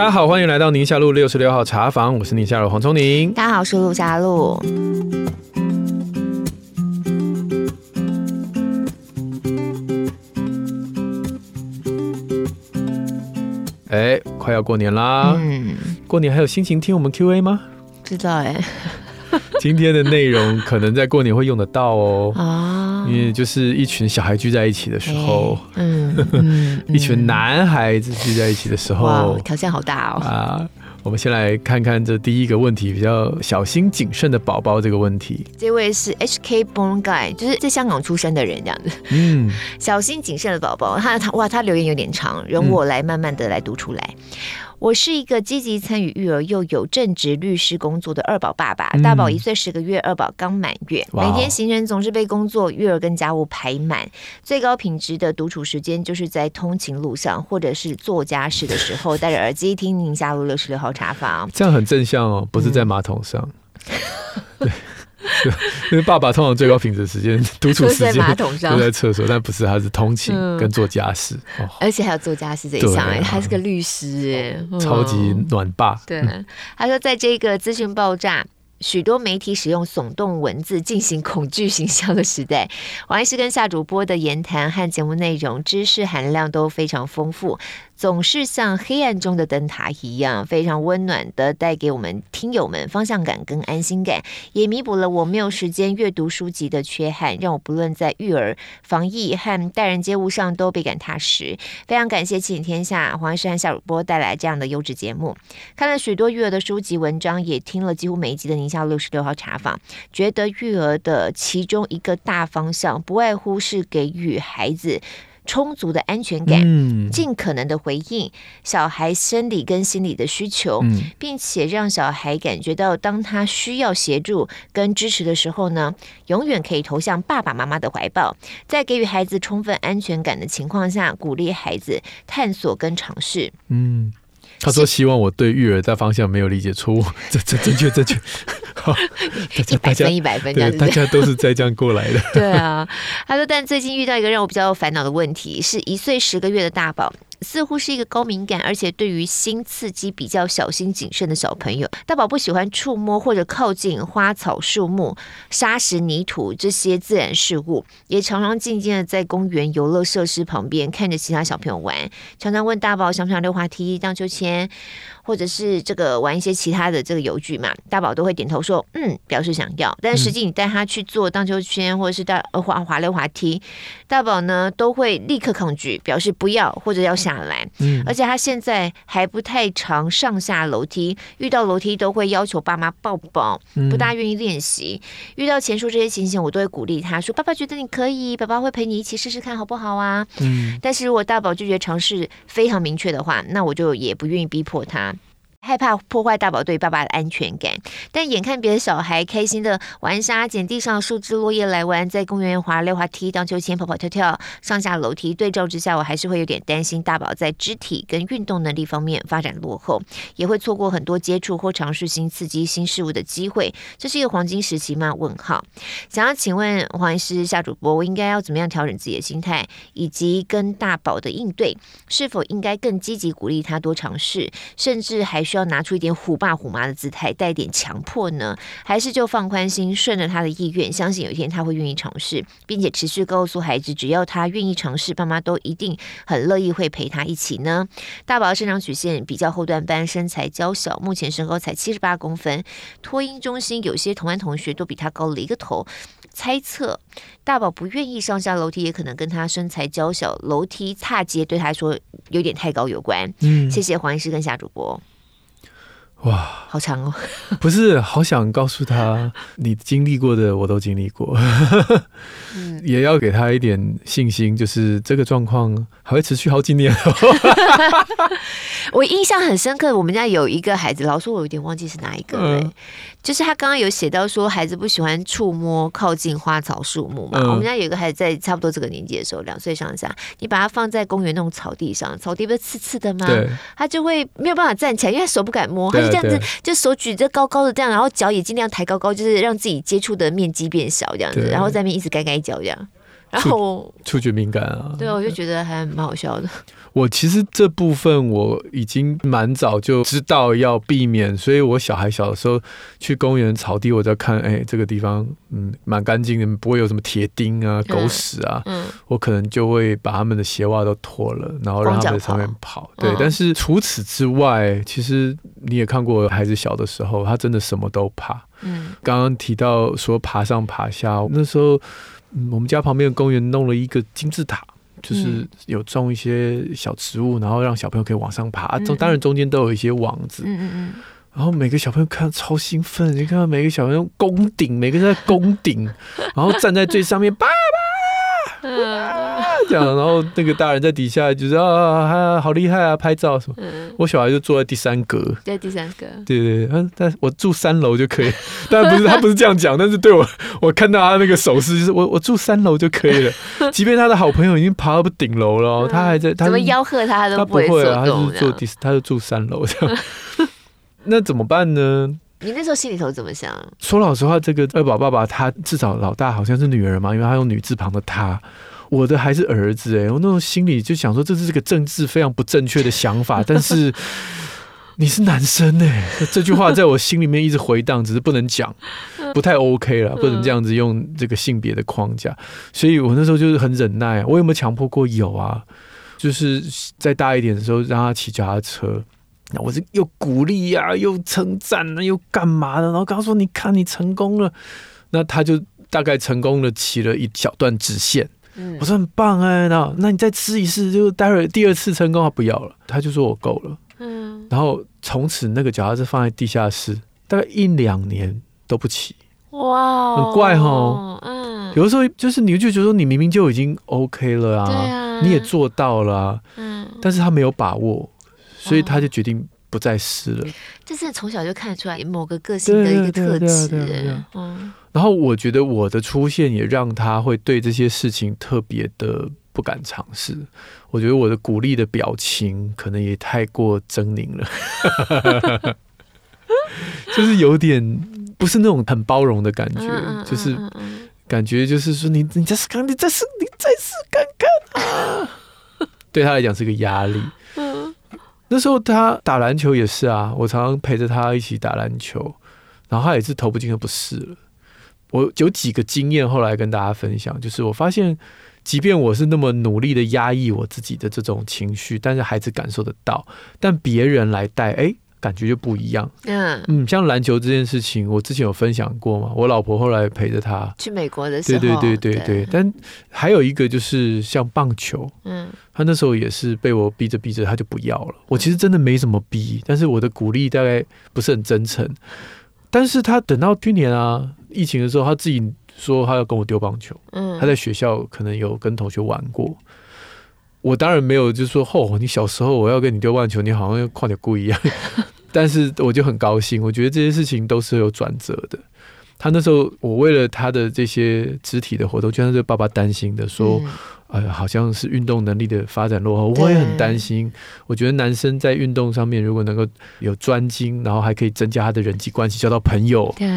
大家好，欢迎来到宁夏路六十六号茶房，我是宁夏路黄聪宁。大家好，我是陆夏路。哎，快要过年啦！嗯，过年还有心情听我们 Q&A 吗？知道哎。今天的内容可能在过年会用得到哦。啊，因为就是一群小孩聚在一起的时候，嗯，嗯 一群男孩子聚在一起的时候，挑战好大哦。啊，我们先来看看这第一个问题，比较小心谨慎的宝宝这个问题。这位是 HK Born Guy，就是在香港出生的人这样子。嗯，小心谨慎的宝宝，他他哇，他留言有点长，容我来慢慢的来读出来。嗯我是一个积极参与育儿又有正职律师工作的二宝爸爸，大宝一岁十个月，二宝刚满月，每天行程总是被工作、育儿跟家务排满，最高品质的独处时间就是在通勤路上或者是做家事的时候，戴着耳机听宁夏路六十六号茶房，这样很正向哦，不是在马桶上。对。因为爸爸通常最高品质时间独处时间在马桶上，就在厕所，但不是，他是通勤跟做家事，嗯哦、而且还有做家事这一项，哎、啊，他是个律师，哎、哦，超级暖爸。对，他说，在这个资讯爆炸。许多媒体使用耸动文字进行恐惧形象的时代，王医师跟夏主播的言谈和节目内容知识含量都非常丰富，总是像黑暗中的灯塔一样，非常温暖的带给我们听友们方向感跟安心感，也弥补了我没有时间阅读书籍的缺憾，让我不论在育儿、防疫和待人接物上都倍感踏实。非常感谢亲子天下黄医师和夏主播带来这样的优质节目，看了许多育儿的书籍文章，也听了几乎每一集的宁夏六十六号茶坊，觉得育儿的其中一个大方向，不外乎是给予孩子充足的安全感，嗯，尽可能的回应小孩生理跟心理的需求，嗯，并且让小孩感觉到，当他需要协助跟支持的时候呢，永远可以投向爸爸妈妈的怀抱，在给予孩子充分安全感的情况下，鼓励孩子探索跟尝试，嗯。他说：“希望我对育儿大方向没有理解错误，这这正确正确。好，一百分一百分，对，大家都是在这样过来的。对啊，他说，但最近遇到一个让我比较烦恼的问题，是一岁十个月的大宝。”似乎是一个高敏感，而且对于新刺激比较小心谨慎的小朋友。大宝不喜欢触摸或者靠近花草树木、沙石泥土这些自然事物，也常常静静的在公园游乐设施旁边看着其他小朋友玩，常常问大宝想不想溜滑梯、荡秋千。或者是这个玩一些其他的这个游具嘛，大宝都会点头说嗯，表示想要。但实际你带他去做荡秋千或者是带滑滑溜滑梯，大宝呢都会立刻抗拒，表示不要或者要下来。嗯，而且他现在还不太常上下楼梯，遇到楼梯都会要求爸妈抱抱，不大愿意练习。嗯、遇到前述这些情形，我都会鼓励他说：“爸爸觉得你可以，爸爸会陪你一起试试看好不好啊？”嗯，但是如果大宝拒绝尝试非常明确的话，那我就也不愿意逼迫他。害怕破坏大宝对爸爸的安全感，但眼看别的小孩开心的玩沙、捡地上树枝、落叶来玩，在公园滑溜滑梯、荡秋千、跑跑跳跳、上下楼梯，对照之下，我还是会有点担心大宝在肢体跟运动能力方面发展落后，也会错过很多接触或尝试新刺激、新事物的机会。这是一个黄金时期吗？问号。想要请问黄医师、夏主播，我应该要怎么样调整自己的心态，以及跟大宝的应对？是否应该更积极鼓励他多尝试，甚至还？需要拿出一点虎爸虎妈的姿态，带点强迫呢，还是就放宽心，顺着他的意愿，相信有一天他会愿意尝试，并且持续告诉孩子，只要他愿意尝试，爸妈都一定很乐意会陪他一起呢？大宝生长曲线比较后段班，身材娇小，目前身高才七十八公分，托婴中心有些同班同学都比他高了一个头，猜测大宝不愿意上下楼梯，也可能跟他身材娇小，楼梯踏阶对他来说有点太高有关。嗯，谢谢黄医师跟夏主播。哇，好长哦！不是，好想告诉他，你经历过的我都经历过，嗯、也要给他一点信心，就是这个状况还会持续好几年。我印象很深刻，我们家有一个孩子，老说我有点忘记是哪一个了，嗯、就是他刚刚有写到说，孩子不喜欢触摸靠近花草树木嘛。嗯、我们家有一个孩子在差不多这个年纪的时候，两岁上下，你把他放在公园那种草地上，草地不是刺刺的吗？对他就会没有办法站起来，因为他手不敢摸。这样子，就手举着高高的这样，然后脚也尽量抬高高，就是让自己接触的面积变小这样子，然后在那边一直改改脚这样。然后触觉敏感啊，对，我就觉得还蛮好笑的。我其实这部分我已经蛮早就知道要避免，所以我小孩小的时候去公园草地，我在看，哎、欸，这个地方嗯蛮干净的，不会有什么铁钉啊、狗屎啊，嗯，我可能就会把他们的鞋袜都脱了，然后让他们在上面跑。对，但是除此之外，其实你也看过孩子小的时候，他真的什么都怕。嗯，刚刚提到说爬上爬下，那时候。嗯，我们家旁边的公园弄了一个金字塔，就是有种一些小植物，然后让小朋友可以往上爬。中、嗯、当然中间都有一些网子。嗯嗯嗯。然后每个小朋友看超兴奋，你看到每个小朋友攻顶，每个人在攻顶，然后站在最上面，爸爸。啊 这样，然后那个大人在底下就是啊，好厉害啊，拍照什么。嗯、我小孩就坐在第三格，在第三格。对对对，但我住三楼就可以。当然不是，他不是这样讲，但是对我，我看到他那个手势，就是我我住三楼就可以了。即便他的好朋友已经爬到顶楼了，他还在，他怎么吆喝他都不会，他不会啊，他是坐第，他就住三楼这样。那怎么办呢？你那时候心里头怎么想？说老实话，这个二宝爸爸他至少老大好像是女儿嘛，因为他用女字旁的他。我的还是儿子哎，我那种心里就想说，这是这个政治非常不正确的想法。但是你是男生哎，这句话在我心里面一直回荡，只是不能讲，不太 OK 了，不能这样子用这个性别的框架。所以我那时候就是很忍耐。我有没有强迫过？有啊，就是再大一点的时候让他骑脚踏车，那我是又鼓励呀，又称赞啊，又干嘛的？然后告诉说：“你看，你成功了。”那他就大概成功了，骑了一小段直线。我说很棒哎，那那你再吃一次，就待会儿第二次成功他不要了，他就说我够了。嗯，然后从此那个脚踏车放在地下室，大概一两年都不骑。哇，很怪哈。嗯，有的时候就是你就觉得说你明明就已经 OK 了啊，啊，你也做到了啊，嗯，但是他没有把握，所以他就决定不再试了。这是从小就看得出来某个个性的一个特质。嗯。然后我觉得我的出现也让他会对这些事情特别的不敢尝试。我觉得我的鼓励的表情可能也太过狰狞了，就是有点不是那种很包容的感觉，就是感觉就是说你你再试看，你再试你再试看看啊，对他来讲是个压力。那时候他打篮球也是啊，我常常陪着他一起打篮球，然后他也是投不进就不是了。我有几个经验，后来跟大家分享，就是我发现，即便我是那么努力的压抑我自己的这种情绪，但是孩子感受得到，但别人来带，哎，感觉就不一样。嗯嗯，像篮球这件事情，我之前有分享过嘛，我老婆后来陪着他去美国的时候，对对对对对。对但还有一个就是像棒球，嗯，他那时候也是被我逼着逼着，他就不要了。我其实真的没什么逼，但是我的鼓励大概不是很真诚。但是他等到去年啊。疫情的时候，他自己说他要跟我丢棒球。嗯，他在学校可能有跟同学玩过。我当然没有，就是说，哦，你小时候我要跟你丢棒球，你好像要跨点故意一样。但是我就很高兴，我觉得这些事情都是有转折的。他那时候，我为了他的这些肢体的活动，就像是爸爸担心的说。嗯呃，好像是运动能力的发展落后，我也很担心。我觉得男生在运动上面如果能够有专精，然后还可以增加他的人际关系，交到朋友。对，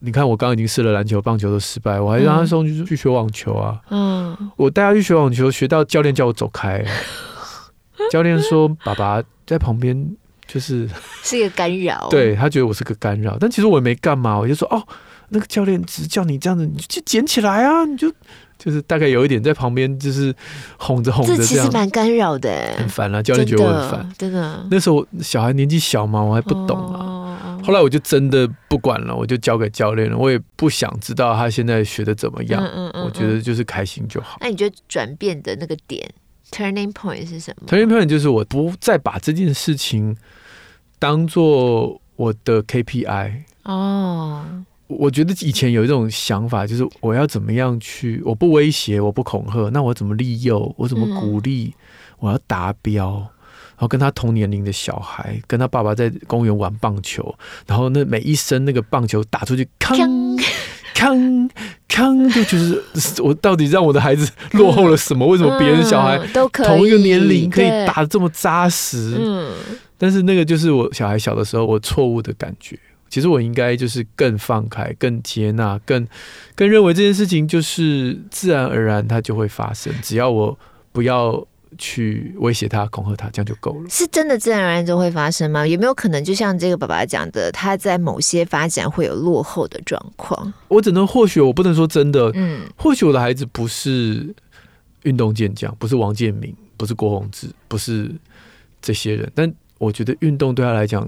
你看我刚刚已经试了篮球、棒球都失败，我还让他送去去学网球啊。嗯，我带他去学网球，学到教练叫我走开。教练说：“爸爸在旁边就是 是一个干扰。”对，他觉得我是个干扰，但其实我也没干嘛。我就说：“哦，那个教练只叫你这样子，你就捡起来啊，你就。”就是大概有一点在旁边，就是哄着哄着这样，这其实蛮干扰的，很烦了。教练觉得我很烦，真的。那时候小孩年纪小嘛，我还不懂啊。哦、后来我就真的不管了，我就交给教练了。我也不想知道他现在学的怎么样，嗯嗯嗯、我觉得就是开心就好。那你觉得转变的那个点，turning point 是什么？turning point 就是我不再把这件事情当做我的 KPI 哦。我觉得以前有一种想法，就是我要怎么样去，我不威胁，我不恐吓，那我怎么利诱，我怎么鼓励，嗯、我要达标，然后跟他同年龄的小孩，跟他爸爸在公园玩棒球，然后那每一声那个棒球打出去，康 康康，就就是我到底让我的孩子落后了什么？为什么别人小孩都同一个年龄可以打的这么扎实？嗯，但是那个就是我小孩小的时候我错误的感觉。其实我应该就是更放开、更接纳、更更认为这件事情就是自然而然它就会发生，只要我不要去威胁他、恐吓他，这样就够了。是真的自然而然就会发生吗？有没有可能就像这个爸爸讲的，他在某些发展会有落后的状况？我只能或许我不能说真的，嗯，或许我的孩子不是运动健将，不是王建民，不是郭宏志，不是这些人，但我觉得运动对他来讲。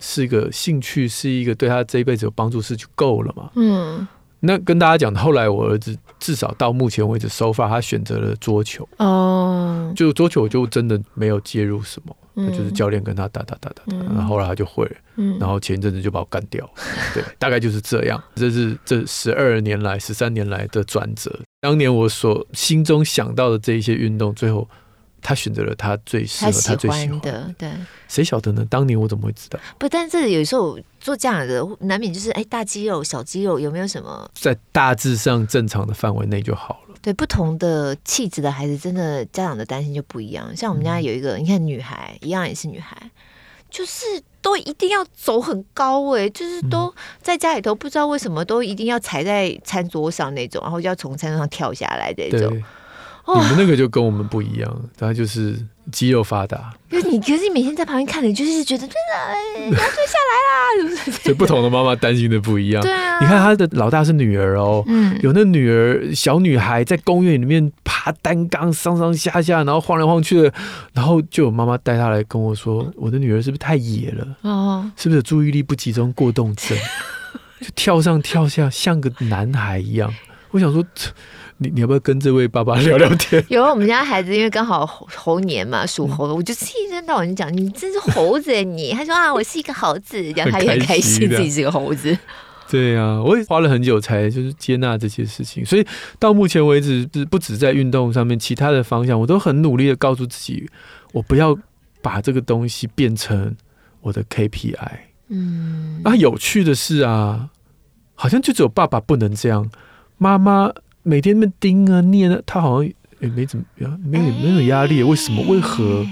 是一个兴趣，是一个对他这一辈子有帮助，是就够了嘛？嗯，那跟大家讲，后来我儿子至少到目前为止，so far 他选择了桌球。哦，就桌球，我就真的没有介入什么，嗯、就是教练跟他打打打打打，嗯、然后后来他就会了。嗯，然后前一阵子就把我干掉。对，大概就是这样。这是这十二年来、十三年来的转折。当年我所心中想到的这一些运动，最后。他选择了他最适合他最喜欢的，对，谁晓得呢？当年我怎么会知道？不，但是有时候做这样的难免就是，哎，大肌肉、小肌肉有没有什么？在大致上正常的范围内就好了。对，不同的气质的孩子，真的家长的担心就不一样。像我们家有一个，嗯、你看女孩一样也是女孩，就是都一定要走很高哎，就是都在家里头不知道为什么都一定要踩在餐桌上那种，然后就要从餐桌上跳下来的那种。你们那个就跟我们不一样，他就是肌肉发达。可是你，可是你每天在旁边看，你就是觉得真的要退下来啦。所以不同的妈妈担心的不一样。对啊，你看他的老大是女儿哦，嗯，有那女儿小女孩在公园里面爬单杠，上上下下，然后晃来晃去的，然后就有妈妈带她来跟我说：“我的女儿是不是太野了？哦，是不是注意力不集中过动症？就跳上跳下，像个男孩一样。”我想说。你你要不要跟这位爸爸聊聊天？有啊，我们家孩子因为刚好猴，猴年嘛，属猴的，嗯、我就一天到晚讲，你真是猴子哎你！他说啊，我是一个猴子，然后他也很开心自己是个猴子。对呀、啊，我也花了很久才就是接纳这些事情，所以到目前为止，不止在运动上面，其他的方向我都很努力的告诉自己，我不要把这个东西变成我的 KPI。嗯，啊，有趣的是啊，好像就只有爸爸不能这样，妈妈。每天那么盯啊念啊，他好像也没怎么样，没有没有压力，为什么？为何？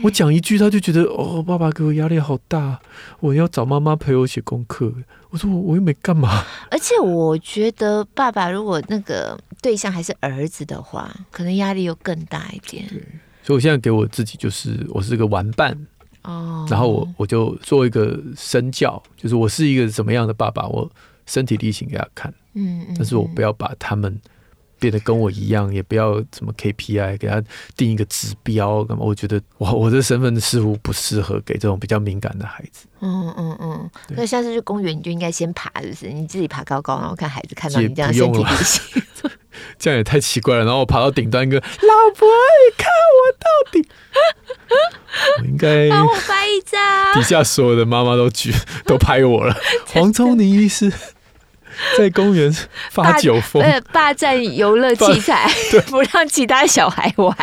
我讲一句，他就觉得哦，爸爸给我压力好大，我要找妈妈陪我写功课。我说我我又没干嘛。而且我觉得爸爸如果那个对象还是儿子的话，可能压力又更大一点。对，所以我现在给我自己就是我是个玩伴哦，然后我我就做一个身教，就是我是一个什么样的爸爸，我身体力行给他看。嗯，但是我不要把他们变得跟我一样，也不要什么 KPI 给他定一个指标干嘛？我觉得我我的身份似乎不适合给这种比较敏感的孩子。嗯嗯嗯，那、下次去公园你就应该先爬，是不是？你自己爬高高，然后看孩子看到你这样身体力行，这样也太奇怪了。然后我爬到顶端，一个老婆，你看我到底，我应该帮我拍一张。底下所有的妈妈都举都拍我了。黄聪，你意思？在公园发酒疯，呃，霸占游乐器材，不让其他小孩玩。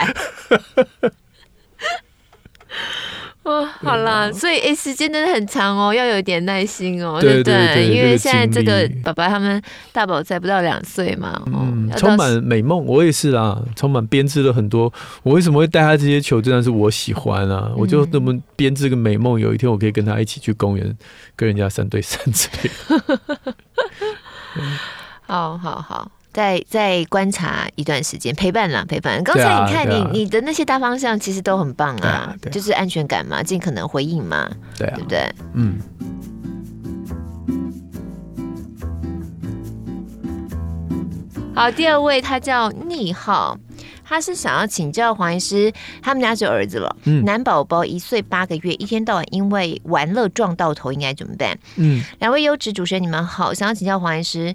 哦，好啦，所以哎，时间真的很长哦，要有点耐心哦，对不对？因为现在这个爸爸他们大宝才不到两岁嘛，嗯，充满美梦，我也是啦，充满编织了很多。我为什么会带他这些球？真的是我喜欢啊，我就那么编织个美梦，有一天我可以跟他一起去公园，跟人家三对三之类的。好好好，再再观察一段时间，陪伴啦，陪伴。刚才你看你、啊啊、你的那些大方向，其实都很棒啊，啊啊就是安全感嘛，尽可能回应嘛，对、啊、对不对？嗯。好，第二位他叫逆浩，他是想要请教黄医师，他们家是有儿子了，嗯、男宝宝一岁八个月，一天到晚因为玩乐撞到头，应该怎么办？嗯，两位优质主持人，你们好，想要请教黄医师。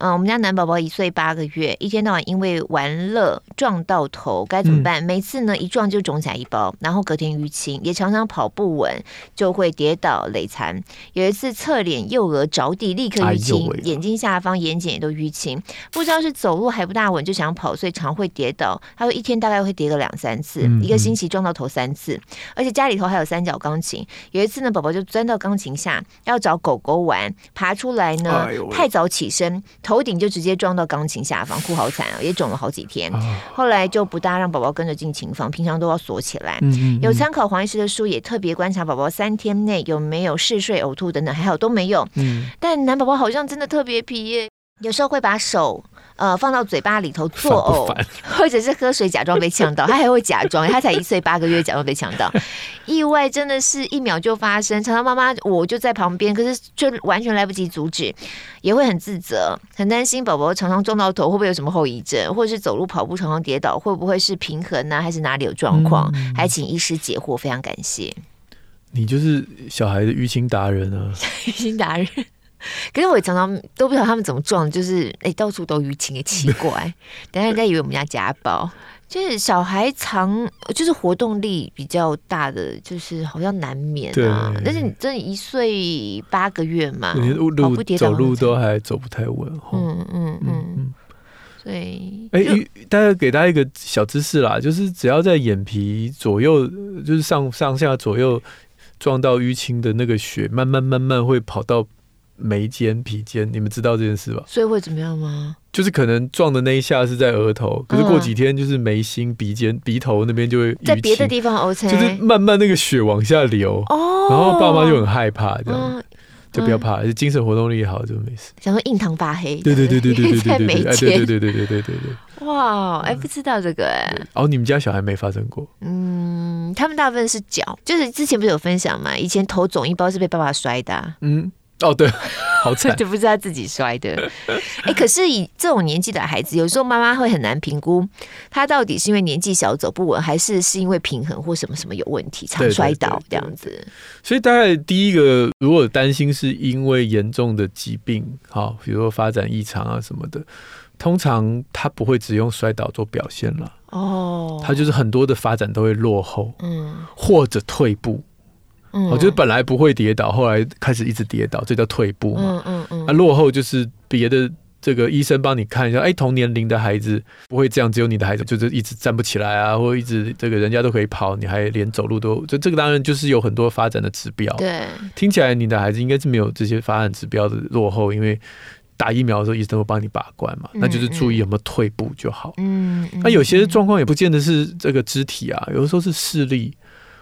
嗯，我们家男宝宝一岁八个月，一天到晚因为玩乐撞到头，该怎么办？嗯、每次呢一撞就肿起来一包，然后隔天淤青，也常常跑不稳就会跌倒累残。有一次侧脸右额着地，立刻淤青，哎、眼睛下方眼睑也都淤青。不知道是走路还不大稳，就想跑，所以常会跌倒。他说一天大概会跌个两三次，一个星期撞到头三次，而且家里头还有三角钢琴。有一次呢，宝宝就钻到钢琴下要找狗狗玩，爬出来呢、哎、太早起身。头顶就直接撞到钢琴下方，哭好惨啊，也肿了好几天。哦后来就不大让宝宝跟着进琴房，平常都要锁起来。嗯嗯嗯有参考黄医师的书，也特别观察宝宝三天内有没有嗜睡、呕吐等等，还好都没有。嗯，但男宝宝好像真的特别皮耶，有时候会把手呃放到嘴巴里头作 呕，烦烦 或者是喝水假装被呛到，他还会假装，他才一岁八个月，假装被呛到，意外真的是一秒就发生。常常妈妈我就在旁边，可是却完全来不及阻止，也会很自责，很担心宝宝常常撞到头会不会有什么后遗症，或者是走路跑步常常跌倒会不会是平衡呢、啊，还是哪里有状况？嗯还请医师解惑，非常感谢。你就是小孩的淤青达人啊！淤青达人，可是我也常常都不知道他们怎么撞，就是哎、欸，到处都淤青，也奇怪。等下人家以为我们家家暴，就是小孩常就是活动力比较大的，就是好像难免啊。但是你真的一岁八个月嘛，走路都还走不太稳。嗯嗯嗯嗯，所以哎，大家给大家一个小知识啦，就是只要在眼皮左右，就是上上下左右。撞到淤青的那个血，慢慢慢慢会跑到眉间、鼻尖，你们知道这件事吧？所以会怎么样吗？就是可能撞的那一下是在额头，可是过几天就是眉心、鼻尖、鼻头那边就会在别的地方 OK，就是慢慢那个血往下流，哦，然后爸妈就很害怕，这样、嗯、就不要怕，就精神活动力好就没事。想说印堂发黑，对对对对对对对对，在眉间，对对对对对对对对。哇，哎，不知道这个哎。哦，你们家小孩没发生过？嗯，他们大部分是脚，就是之前不是有分享嘛？以前头肿一包是被爸爸摔的、啊。嗯，哦，对，好惨，就不是他自己摔的。哎，可是以这种年纪的孩子，有时候妈妈会很难评估，他到底是因为年纪小走不稳，还是是因为平衡或什么什么有问题，常摔倒这样子。所以大概第一个，如果担心是因为严重的疾病，好，比如说发展异常啊什么的。通常他不会只用摔倒做表现了哦，他就是很多的发展都会落后，嗯，或者退步，嗯，我觉得本来不会跌倒，后来开始一直跌倒，这叫退步嘛，嗯嗯嗯，啊，落后就是别的这个医生帮你看一下，哎，同年龄的孩子不会这样，只有你的孩子就是一直站不起来啊，或者一直这个人家都可以跑，你还连走路都，这这个当然就是有很多发展的指标，对，听起来你的孩子应该是没有这些发展指标的落后，因为。打疫苗的时候，医生会帮你把关嘛，那就是注意有没有退步就好。嗯，那有些状况也不见得是这个肢体啊，有的时候是视力。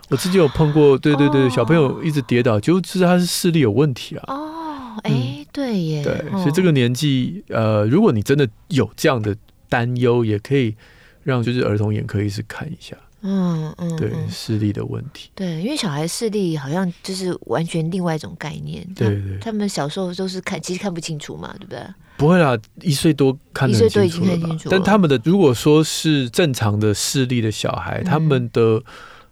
我自己有碰过，对对对，小朋友一直跌倒，就知道他是视力有问题啊。哦，哎，对耶。对，所以这个年纪，呃，如果你真的有这样的担忧，也可以让就是儿童眼科医师看一下。嗯嗯，对视力的问题，对，因为小孩视力好像就是完全另外一种概念。对对，他们小时候都是看，其实看不清楚嘛，对不对？不会啦，一岁多看得清楚了，一岁多已经看清楚了。但他们的如果说是正常的视力的小孩，他们的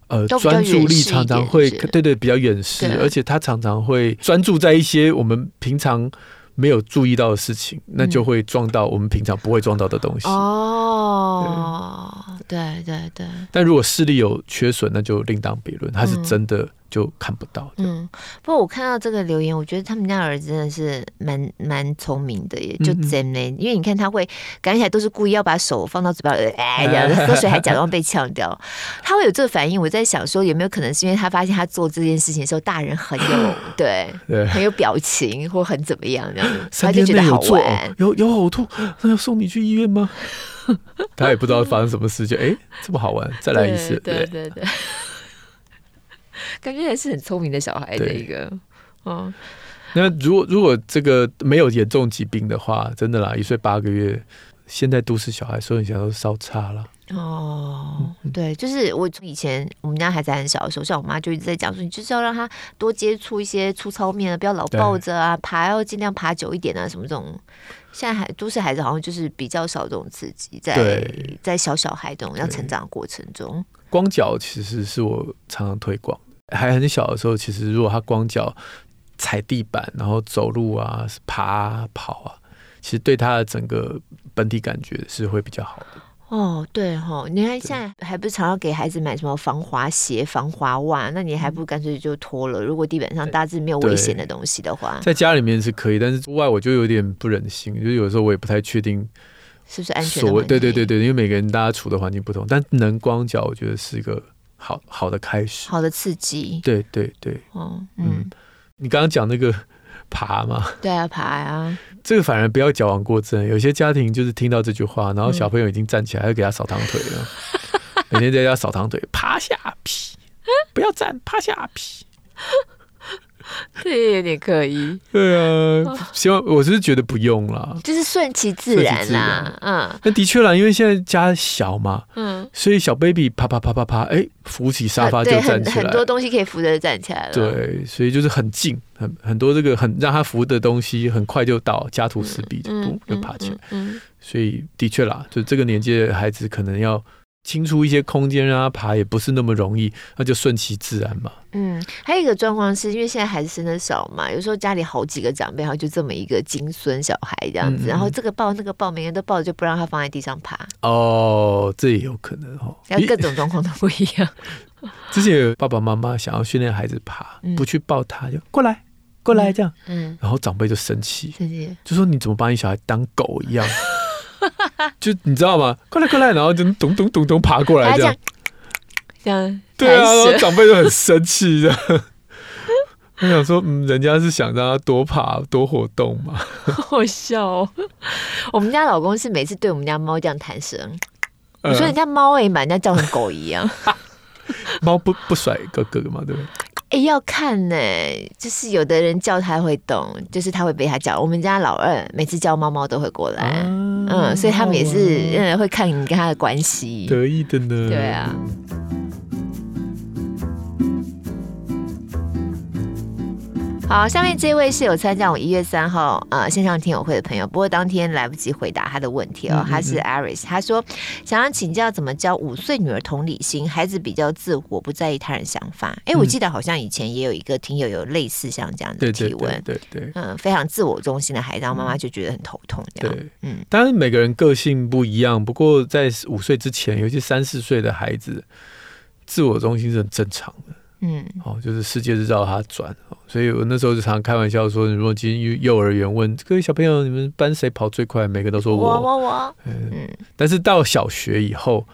呃专注力常常会，对对，比较远视，而且他常常会专注在一些我们平常。没有注意到的事情，那就会撞到我们平常不会撞到的东西。哦，对对对，对。但如果视力有缺损，那就另当别论，他是真的。就看不到。嗯，不过我看到这个留言，我觉得他们家儿子真的是蛮蛮聪明的耶，就真的，因为你看他会感觉起来都是故意要把手放到嘴巴里，哎呀，喝水还假装被呛掉，他会有这个反应。我在想说，有没有可能是因为他发现他做这件事情的时候，大人很有 对，对很有表情或很怎么样这样子，他就觉得好玩。有有呕吐，那要送你去医院吗？他也不知道发生什么事，就哎这么好玩，再来一次，对对对。对感觉还是很聪明的小孩的一个，哦。那如果如果这个没有严重疾病的话，真的啦，一岁八个月，现在都市小孩所有小孩都稍差了。哦，对，就是我从以前我们家孩子很小的时候，像我妈就一直在讲说，你就是要让他多接触一些粗糙面啊，不要老抱着啊，爬要尽量爬久一点啊，什么这种。现在还都市孩子好像就是比较少这种刺激，在在小小孩这种要成长的过程中，光脚其实是我常常推广。还很小的时候，其实如果他光脚踩地板，然后走路啊、爬啊、跑啊，其实对他的整个本体感觉是会比较好的。哦，对哈、哦，你看现在还不是常要给孩子买什么防滑鞋、防滑袜？那你还不干脆就脱了？如果地板上大致没有危险的东西的话，在家里面是可以，但是户外我就有点不忍心，就有时候我也不太确定是不是安全。所谓对对对对，因为每个人大家处的环境不同，但能光脚，我觉得是一个。好好的开始，好的刺激，对对对，哦，嗯，你刚刚讲那个 爬嘛，对啊，爬啊，这个反而不要矫枉过正。有些家庭就是听到这句话，然后小朋友已经站起来，要给他扫堂腿了。每天在家扫堂腿，趴下皮，不要站，趴下劈。这也有点可疑。对啊，希望我是觉得不用啦，就是顺其自然啦。嗯，那的确啦，因为现在家小嘛，嗯，所以小 baby 啪啪啪啪啪，哎，扶起沙发就站起来，很多东西可以扶着站起来了。对，所以就是很近，很很多这个很让他扶的东西，很快就到，家徒四壁就不就爬起来。嗯，所以的确啦，就这个年纪的孩子可能要。清出一些空间让他爬也不是那么容易，那就顺其自然嘛。嗯，还有一个状况是因为现在孩子生的少嘛，有时候家里好几个长辈，然后就这么一个金孙小孩这样子，嗯嗯，然后这个抱那个抱，每个人都抱着，就不让他放在地上爬。哦，这也有可能哦，然后各种状况都不一样。之前有爸爸妈妈想要训练孩子爬，嗯、不去抱他，就过来过来这样，嗯，然后长辈就生气，生气、就说你怎么把你小孩当狗一样？就你知道吗？过来过来，然后就咚咚咚咚爬过来这样，这样对啊，然后长辈就很生气这样。我想说，嗯，人家是想让他多爬多活动嘛。好笑哦！我们家老公是每次对我们家猫这样弹舌，我说人家猫也把人家叫成狗一样。猫不不甩哥哥嘛，对不对？哎、欸，要看呢、欸，就是有的人叫他会动，就是他会被他叫。我们家老二每次叫猫猫都会过来，啊、嗯，所以他们也是嗯会看你跟他的关系，得意的呢。对啊。好，下面这位是有参加我一月三号呃线上听友会的朋友，不过当天来不及回答他的问题哦。他是 Aris，他说想要请教怎么教五岁女儿同理心，孩子比较自我，不在意他人想法。哎，我记得好像以前也有一个听友有类似像这样的提问，对对对，嗯，非常自我中心的孩子，然后妈妈就觉得很头痛这样。对，嗯，当然每个人个性不一样，不过在五岁之前，尤其三四岁的孩子，自我中心是很正常的。嗯，哦，就是世界是绕他转，所以我那时候就常开玩笑说，如果今天幼儿园问各位小朋友，你们班谁跑最快？每个都说我，我，我，我。嗯，但是到小学以后。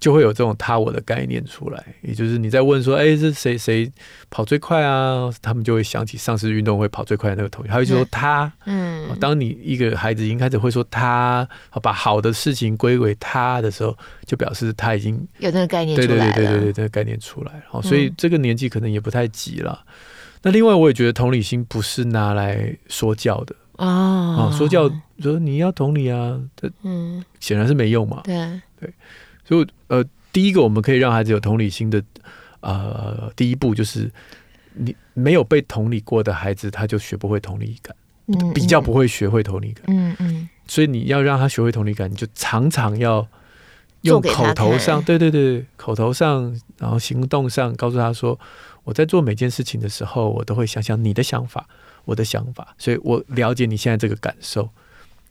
就会有这种他我的概念出来，也就是你在问说，哎，是谁谁跑最快啊？他们就会想起上次运动会跑最快的那个同学，他会说他。嗯，当你一个孩子已经开始会说他，把好的事情归为他的时候，就表示他已经有那个概念出来了。对对对对对，这个概念出来了。所以这个年纪可能也不太急了。那另外，我也觉得同理心不是拿来说教的哦。说教说你要同理啊，嗯，显然是没用嘛。对对。就呃，第一个我们可以让孩子有同理心的，呃，第一步就是你没有被同理过的孩子，他就学不会同理感，嗯、比较不会学会同理感。嗯嗯。所以你要让他学会同理感，你就常常要用口头上，对对对，口头上，然后行动上告诉他说，我在做每件事情的时候，我都会想想你的想法，我的想法，所以我了解你现在这个感受。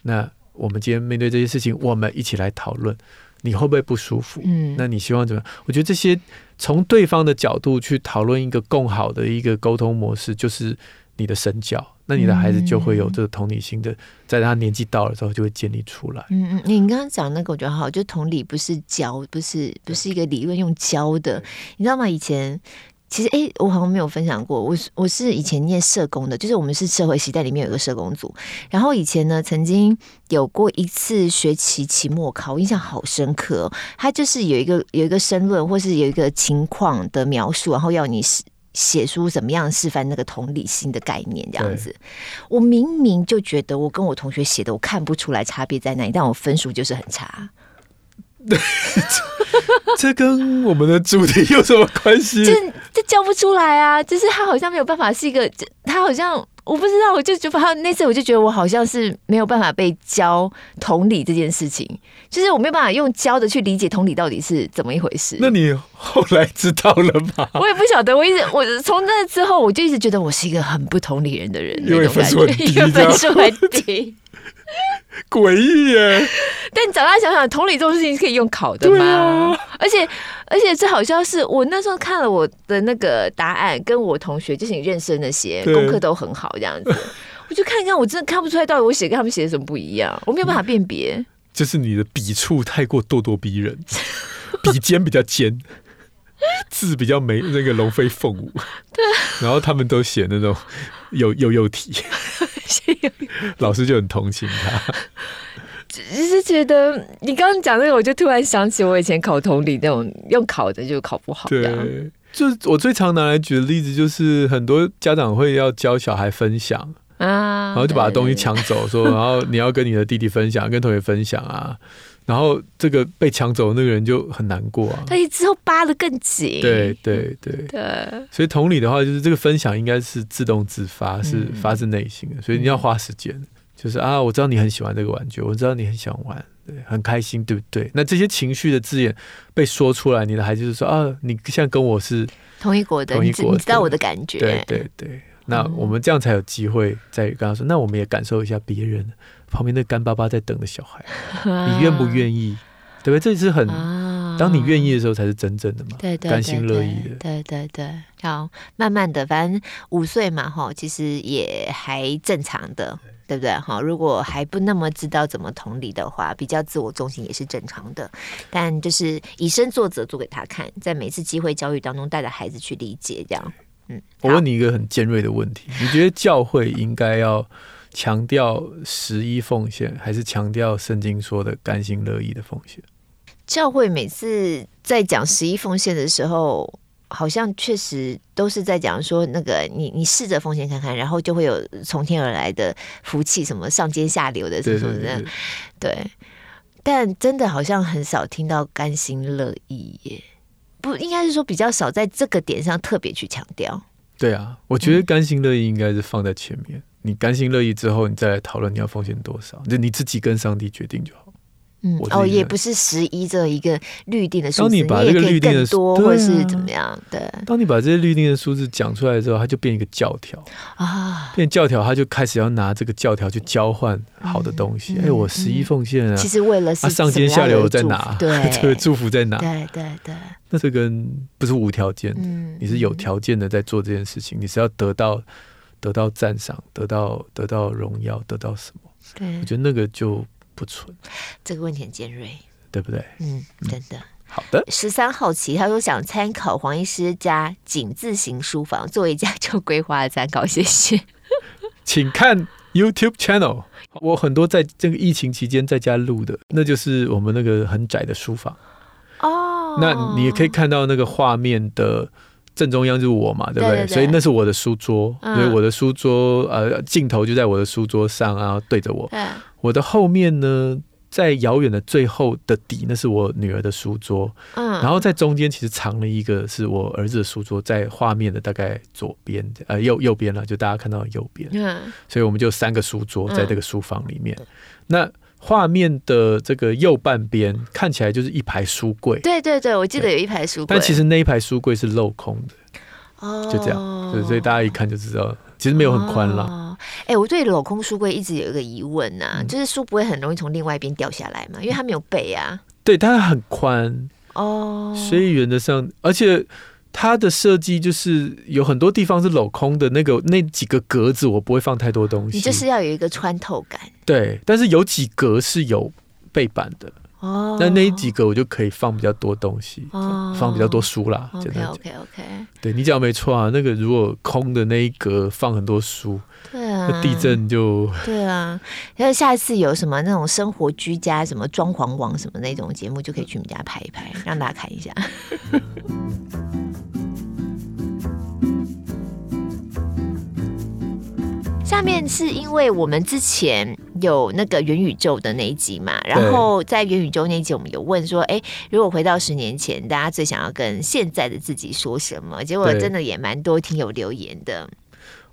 那我们今天面对这些事情，我们一起来讨论。你会不会不舒服？嗯，那你希望怎么样？我觉得这些从对方的角度去讨论一个更好的一个沟通模式，就是你的身教。那你的孩子就会有这个同理心的，在他年纪到了之后就会建立出来。嗯嗯，你刚刚讲那个我觉得好，就同理不是教，不是不是一个理论用教的，你知道吗？以前。其实，哎，我好像没有分享过。我是我是以前念社工的，就是我们是社会系，在里面有一个社工组。然后以前呢，曾经有过一次学期期末考，我印象好深刻哦。他就是有一个有一个申论，或是有一个情况的描述，然后要你写出怎么样示范那个同理心的概念，这样子。我明明就觉得我跟我同学写的，我看不出来差别在哪里，但我分数就是很差。对，这跟我们的主题有什么关系？这这教不出来啊！就是他好像没有办法是一个，他好像我不知道，我就觉得他那次我就觉得我好像是没有办法被教同理这件事情，就是我没有办法用教的去理解同理到底是怎么一回事。那你后来知道了吗？我也不晓得，我一直我从那之后我就一直觉得我是一个很不同理人的人，因为分数很低，因为分数很低。诡异耶！但你长大想想，同理这种事情是可以用考的吗？啊、而且，而且最好笑是我那时候看了我的那个答案，跟我同学就是你认识的那些功课都很好，这样子，我就看一看，我真的看不出来到底我写跟他们写的什么不一样，我没有办法辨别。就是你的笔触太过咄咄逼人，笔尖比较尖，字比较没那个龙飞凤舞。对，然后他们都写那种有有有体。老师就很同情他。只是觉得你刚刚讲那个，我就突然想起我以前考同理那种用考的就考不好。对，就是我最常拿来举的例子就是很多家长会要教小孩分享啊，然后就把东西抢走，说然后你要跟你的弟弟分享，跟同学分享啊，然后这个被抢走的那个人就很难过啊，他之后扒的更紧。对对对对，所以同理的话，就是这个分享应该是自动自发，是发自内心的，所以你要花时间。就是啊，我知道你很喜欢这个玩具，我知道你很想玩，对，很开心，对不对？那这些情绪的字眼被说出来，你的孩子就说啊，你现在跟我是同一国的，同一国的，你知道我的感觉，对对对。那我们这样才有机会再跟他说，那我们也感受一下别人旁边那干巴巴在等的小孩，你愿不愿意？对不对？这是很，当你愿意的时候，才是真正的嘛，对，甘心乐意的，对对对。好，慢慢的，反正五岁嘛，哈，其实也还正常的。对不对？哈，如果还不那么知道怎么同理的话，比较自我中心也是正常的。但就是以身作则，做给他看，在每次机会教育当中，带着孩子去理解，这样。嗯，我问你一个很尖锐的问题：你觉得教会应该要强调十一奉献，还是强调圣经说的甘心乐意的奉献？教会每次在讲十一奉献的时候。好像确实都是在讲说，那个你你试着奉献看看，然后就会有从天而来的福气，什么上尖下流的什么什么的，对。但真的好像很少听到甘心乐意耶，不应该是说比较少在这个点上特别去强调。对啊，我觉得甘心乐意应该是放在前面。嗯、你甘心乐意之后，你再来讨论你要奉献多少，就你自己跟上帝决定就好。嗯，哦，也不是十一这一个律定的数字，当你把这个律定的多，或者是怎么样？对，当你把这些律定的数字讲出来之后，它就变一个教条啊，变教条，他就开始要拿这个教条去交换好的东西。哎，我十一奉献啊，其实为了是上天下流在哪？对，这个祝福在哪？对对对，那这跟不是无条件的，你是有条件的在做这件事情，你是要得到得到赞赏，得到得到荣耀，得到什么？对，我觉得那个就。不纯，这个问题很尖锐，对不对？嗯，真的。好的。十三好奇，他说想参考黄医师家井字型书房，作为家就规划的参考，谢谢。请看 YouTube channel，我很多在这个疫情期间在家录的，那就是我们那个很窄的书房哦。那你也可以看到那个画面的。正中央就是我嘛，对不对？对对对，所以那是我的书桌，嗯、所以我的书桌呃镜头就在我的书桌上，然后对着我。嗯、我的后面呢，在遥远的最后的底，那是我女儿的书桌。嗯，然后在中间其实藏了一个是我儿子的书桌，在画面的大概左边呃右右边了，就大家看到右边。嗯，所以我们就三个书桌在这个书房里面。嗯、那画面的这个右半边看起来就是一排书柜，对对对，我记得有一排书柜，但其实那一排书柜是镂空的，哦，就这样，对，所以大家一看就知道，其实没有很宽了。哎、欸，我对镂空书柜一直有一个疑问呐、啊，嗯、就是书不会很容易从另外一边掉下来嘛？因为它没有背啊。对，但它很宽哦，所以原则上，而且。它的设计就是有很多地方是镂空的，那个那几个格子我不会放太多东西，你就是要有一个穿透感。对，但是有几格是有背板的哦，那那几格我就可以放比较多东西，哦、放比较多书啦。OK OK OK，对你讲没错啊，那个如果空的那一格放很多书，对啊，地震就对啊。然后下一次有什么那种生活居家什么装潢网什么那种节目，就可以去你们家拍一拍，让大家看一下。下面是因为我们之前有那个元宇宙的那一集嘛，然后在元宇宙那一集，我们有问说，哎，如果回到十年前，大家最想要跟现在的自己说什么？结果真的也蛮多听友留言的。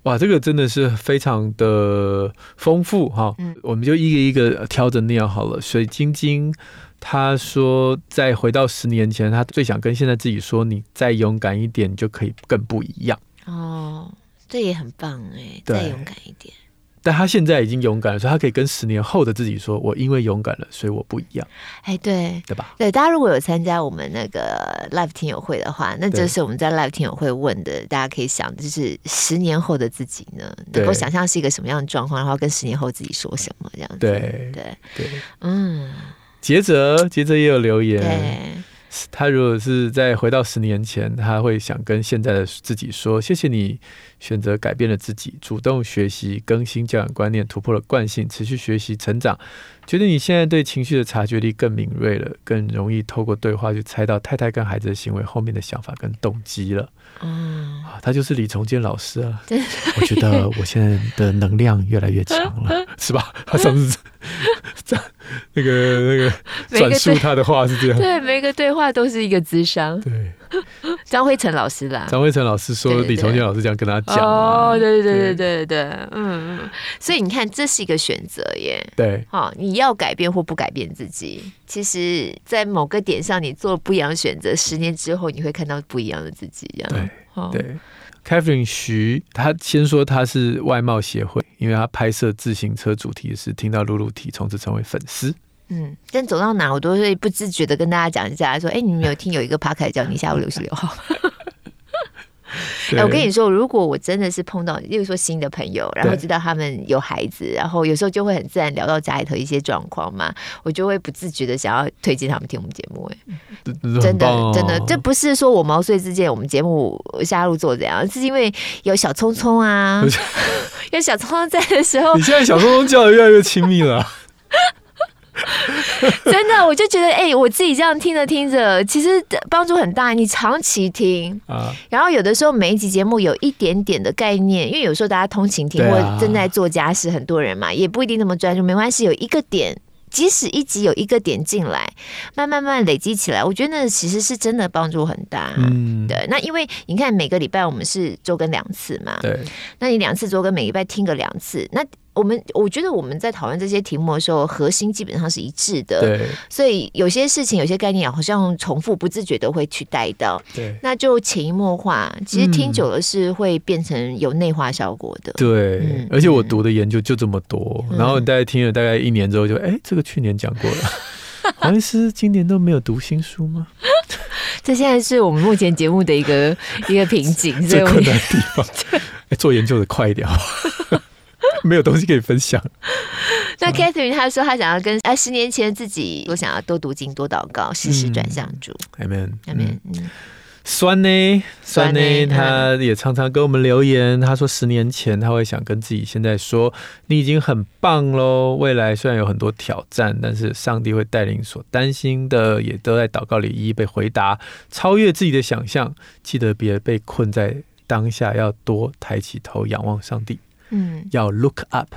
哇，这个真的是非常的丰富哈。嗯，我们就一个一个挑着念好了。水晶晶他说，再回到十年前，他最想跟现在自己说，你再勇敢一点，就可以更不一样。哦。这也很棒哎，再勇敢一点。但他现在已经勇敢了，所以他可以跟十年后的自己说：“我因为勇敢了，所以我不一样。”哎，对，对吧？对，大家如果有参加我们那个 live 听友会的话，那就是我们在 live 听友会问的，大家可以想，就是十年后的自己呢，能够想象是一个什么样的状况，然后跟十年后自己说什么这样子。对，对，对，嗯。杰哲，杰哲也有留言。他如果是在回到十年前，他会想跟现在的自己说：“谢谢你选择改变了自己，主动学习，更新教养观念，突破了惯性，持续学习成长。觉得你现在对情绪的察觉力更敏锐了，更容易透过对话去猜到太太跟孩子的行为后面的想法跟动机了。”嗯，啊，他就是李崇建老师啊。我觉得我现在的能量越来越强了，是吧？他上次在那个那个 转述他的话是这样，对，每个对话都是一个智商。对，张辉诚老师啦，张辉诚老师说李崇建老师这样跟他讲。哦，对对对对对对，嗯嗯。所以你看，这是一个选择耶。对，好，你要改变或不改变自己，其实，在某个点上，你做不一样的选择，十年之后你会看到不一样的自己。这样，对，对。Catherine 徐，他先说他是外貌协会，因为他拍摄自行车主题时听到露露提，从此成为粉丝。嗯，但走到哪我都会不自觉的跟大家讲一下，说：“哎、欸，你们有听有一个 Podcast 叫你下午六十六号。”哎，我跟你说，如果我真的是碰到，例如说新的朋友，然后知道他们有孩子，然后有时候就会很自然聊到家里头一些状况嘛，我就会不自觉的想要推荐他们听我们节目。哎，真的真的，这不是说我毛遂自荐，我们节目下路做这样，是因为有小聪聪啊，有小聪聪在的时候，你现在小聪聪叫的越来越亲密了。真的，我就觉得，哎、欸，我自己这样听着听着，其实帮助很大。你长期听，啊、然后有的时候每一集节目有一点点的概念，因为有时候大家通勤听，或正在做家事，很多人嘛，也不一定那么专注，没关系，有一个点，即使一集有一个点进来，慢慢慢累积起来，我觉得那其实是真的帮助很大。嗯，对。那因为你看，每个礼拜我们是周更两次嘛，对。那你两次周更，每个礼拜听个两次，那。我们我觉得我们在讨论这些题目的时候，核心基本上是一致的。对，所以有些事情、有些概念好像重复，不自觉的会去带到。对，那就潜移默化，其实听久了是会变成有内化效果的。对，嗯、而且我读的研究就这么多，嗯、然后大概听了大概一年之后就，哎，这个去年讲过了。黄医师今年都没有读新书吗？这现在是我们目前节目的一个一个瓶颈，最困难的地方。哎、欸，做研究的快一点好 没有东西可以分享。那 Catherine 她说，她想要跟哎十年前自己，我想要多读经、多祷告，时时转向主。Amen，Amen。酸呢，酸呢，他也常常跟我们留言。他说，十年前他会想跟自己现在说：“你已经很棒喽。未来虽然有很多挑战，但是上帝会带领所担心的，也都在祷告里一一被回答，超越自己的想象。记得别被困在当下，要多抬起头仰望上帝。”嗯，要 look up，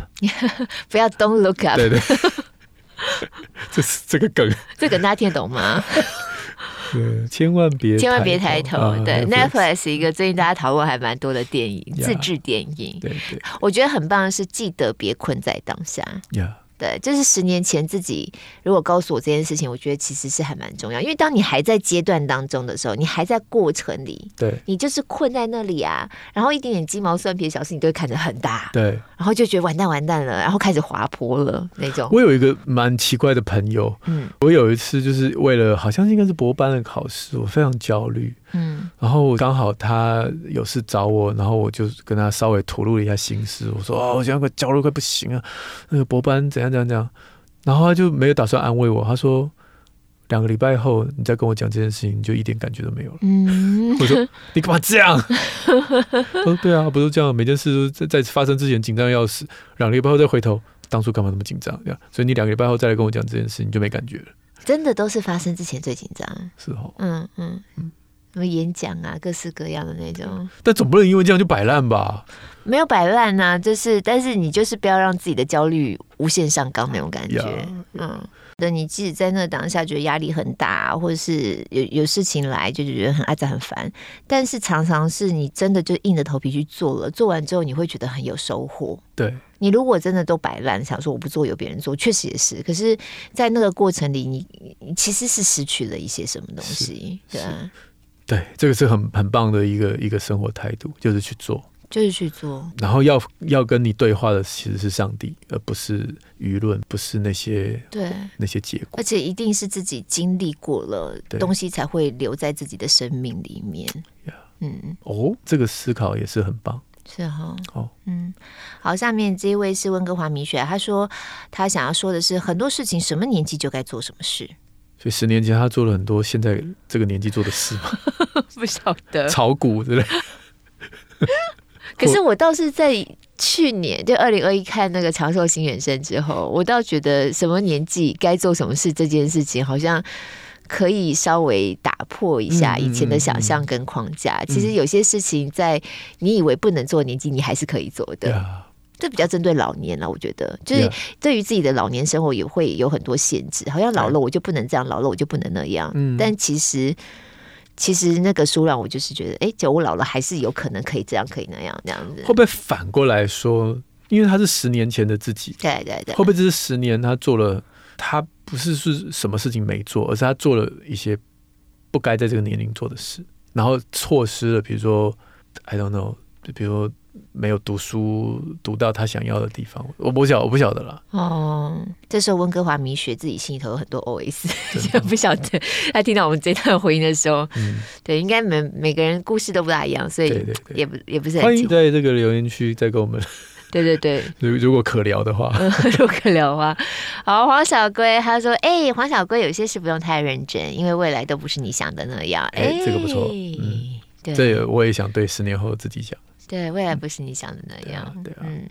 不要 don't look up。对对，这是这个梗，这梗大家听得懂吗？对，千万别千万别抬头。啊、对，Netflix 一个最近大家讨论还蛮多的电影，自制电影。对对，我觉得很棒的是，记得别困在当下。Yeah. 对，就是十年前自己如果告诉我这件事情，我觉得其实是还蛮重要，因为当你还在阶段当中的时候，你还在过程里，对，你就是困在那里啊，然后一点点鸡毛蒜皮的小事，你都会看得很大，对，然后就觉得完蛋完蛋了，然后开始滑坡了那种。我有一个蛮奇怪的朋友，嗯，我有一次就是为了好像应该是博班的考试，我非常焦虑。嗯，然后刚好他有事找我，然后我就跟他稍微吐露了一下心事。我说：“哦，我现在快焦虑快不行啊，那个博班怎样怎样怎样。”然后他就没有打算安慰我，他说：“两个礼拜后你再跟我讲这件事情，你就一点感觉都没有了。”嗯，我说：“你干嘛这样？”他说：“对啊，不是这样，每件事都在在发生之前紧张要死，两个礼拜后再回头，当初干嘛那么紧张？这样，所以你两个礼拜后再来跟我讲这件事，你就没感觉了。”真的都是发生之前最紧张，是哦，嗯嗯嗯。嗯什么演讲啊，各式各样的那种，但总不能因为这样就摆烂吧？没有摆烂呐，就是，但是你就是不要让自己的焦虑无限上纲那种感觉。Yeah. 嗯，那你即使在那当下觉得压力很大，或者是有有事情来，就觉得很阿杂很烦，但是常常是你真的就硬着头皮去做了，做完之后你会觉得很有收获。对，你如果真的都摆烂，想说我不做，由别人做，确实也是。可是，在那个过程里，你你其实是失去了一些什么东西，对啊。对，这个是很很棒的一个一个生活态度，就是去做，就是去做。然后要要跟你对话的其实是上帝，而不是舆论，不是那些对那些结果。而且一定是自己经历过了东西，才会留在自己的生命里面。Yeah. 嗯，哦，这个思考也是很棒。是哈，哦，嗯，好，下面这一位是温哥华米雪，他说他想要说的是很多事情什么年纪就该做什么事。所以十年前他做了很多现在这个年纪做的事嘛，不晓得炒股之类。可是我倒是在去年就二零二一看那个长寿星远生之后，我倒觉得什么年纪该做什么事这件事情，好像可以稍微打破一下以前的想象跟框架。嗯嗯嗯、其实有些事情在你以为不能做年纪，你还是可以做的。这比较针对老年了，我觉得就是对于自己的老年生活也会有很多限制。好像老了我就不能这样，老了我就不能那样。嗯、但其实。其实那个书让我就是觉得，哎，就我老了还是有可能可以这样，可以那样，这样子。会不会反过来说，因为他是十年前的自己，对对对，会不会这是十年他做了，他不是是什么事情没做，而是他做了一些不该在这个年龄做的事，然后错失了，比如说，I don't know，就比如说。没有读书读到他想要的地方，我不晓我不晓得了。哦，这时候温哥华米雪自己心里头有很多 OS，就不晓得他听到我们这段回应的时候，嗯、对，应该每每个人故事都不大一样，所以也不对对对也不是很。欢迎在这个留言区再跟我们。对对对，如如果可聊的话，如果可聊的话，好，黄小龟他说，哎、欸，黄小龟有些事不用太认真，因为未来都不是你想的那样。哎、欸，这个不错，嗯，对，这个我也想对十年后自己讲。对，未来不是你想的那样。嗯、对啊，嗯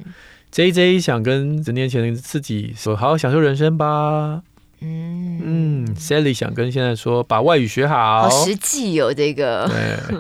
，J J 想跟十年前的自己说，好好享受人生吧。嗯嗯，Sally 想跟现在说，把外语学好。好实际有、哦、这个。对，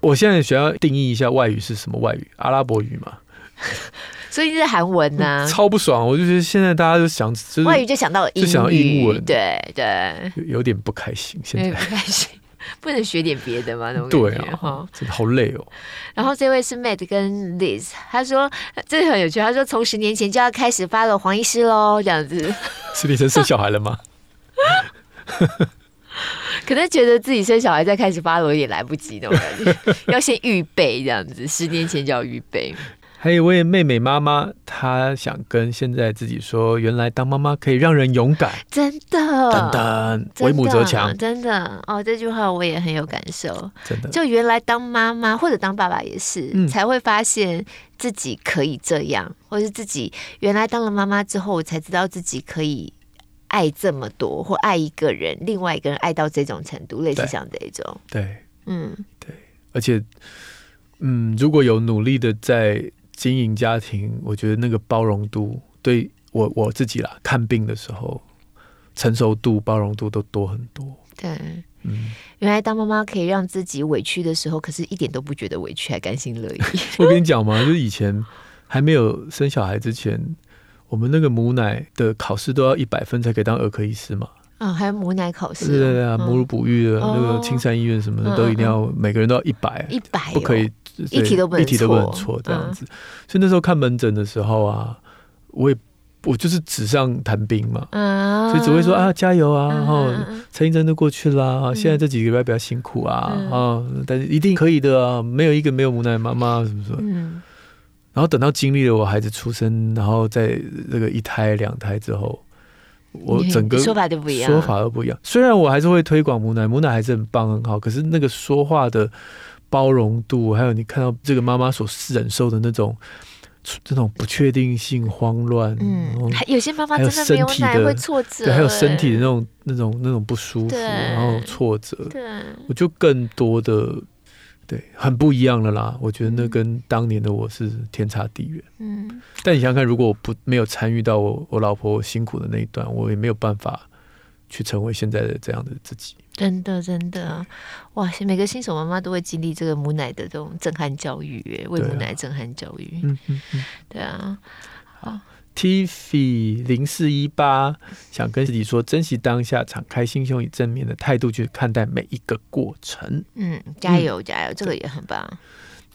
我现在想要定义一下外语是什么外语，阿拉伯语嘛。所以是韩文呐、啊，超不爽。我就觉得现在大家就想，就是、外语就想到英语，就想到英文，对对有，有点不开心。现在不开心。不能学点别的吗？那种对啊，真的好累哦。然后这位是 Matt 跟 Liz，他说这很有趣。他说从十年前就要开始 follow 黄医师喽，这样子。是你生生小孩了吗？可能觉得自己生小孩再开始 follow 也来不及那种感觉，要先预备这样子。十年前就要预备。还有一位妹妹妈妈，她想跟现在自己说：原来当妈妈可以让人勇敢，真的。等等，为母则强，真的哦。这句话我也很有感受，真的。就原来当妈妈或者当爸爸也是，嗯、才会发现自己可以这样，或是自己原来当了妈妈之后，我才知道自己可以爱这么多，或爱一个人，另外一个人爱到这种程度，类似像这种。对，嗯，对。而且，嗯，如果有努力的在。经营家庭，我觉得那个包容度对我我自己啦，看病的时候，成熟度、包容度都多很多。对，嗯，原来当妈妈可以让自己委屈的时候，可是一点都不觉得委屈，还甘心乐意。我跟你讲嘛，就是以前还没有生小孩之前，我们那个母奶的考试都要一百分才可以当儿科医师嘛。啊、哦，还有母奶考试、哦，对对对啊，母乳哺育的那个青山医院什么的，哦、都一定要、嗯、每个人都要一百，一百不可以。一题都不能错，一题都不能错，这样子。嗯、所以那时候看门诊的时候啊，我也我就是纸上谈兵嘛，嗯、所以只会说啊加油啊，然后陈医生都过去了，嗯、现在这几个礼拜比较辛苦啊，啊、嗯，但是一定可以的啊，没有一个没有母奶妈妈什么什么。嗯、然后等到经历了我孩子出生，然后在这个一胎两胎之后，我整个说法都不一样，说法都不一样。虽然我还是会推广母奶，母奶还是很棒很好，可是那个说话的。包容度，还有你看到这个妈妈所忍受的那种这种不确定性、慌乱，嗯，还有些妈妈真的没有奶会挫折，对，还有身体的那种、那种、那种不舒服，然后挫折，对，我就更多的对，很不一样了啦。我觉得那跟当年的我是天差地远，嗯。但你想想看，如果我不没有参与到我我老婆辛苦的那一段，我也没有办法去成为现在的这样的自己。真的，真的，哇！每个新手妈妈都会经历这个母奶的这种震撼教育，哎，喂母奶震撼教育，嗯嗯嗯，对啊。好，Tiffy 零四一八想跟自己说，珍惜当下，敞开心胸，以正面的态度去看待每一个过程。嗯，加油，加油，嗯、这个也很棒。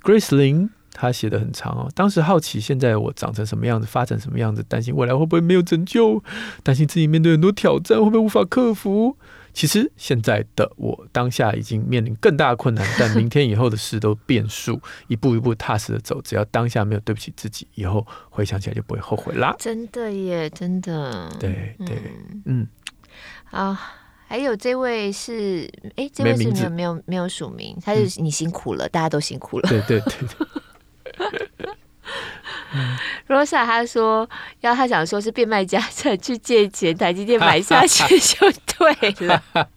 Grace 林。他写的很长哦，当时好奇现在我长成什么样子，发展什么样子，担心未来会不会没有拯救，担心自己面对很多挑战会不会无法克服。其实现在的我当下已经面临更大的困难，但明天以后的事都变数，一步一步踏实的走，只要当下没有对不起自己，以后回想起来就不会后悔啦。真的耶，真的。对对，嗯，嗯好，还有这位是，哎，这位是没有没有没有署名，他是你辛苦了，嗯、大家都辛苦了。对对对。罗 莎他说要他想说是变卖家产去借钱，台积电买下去就对了。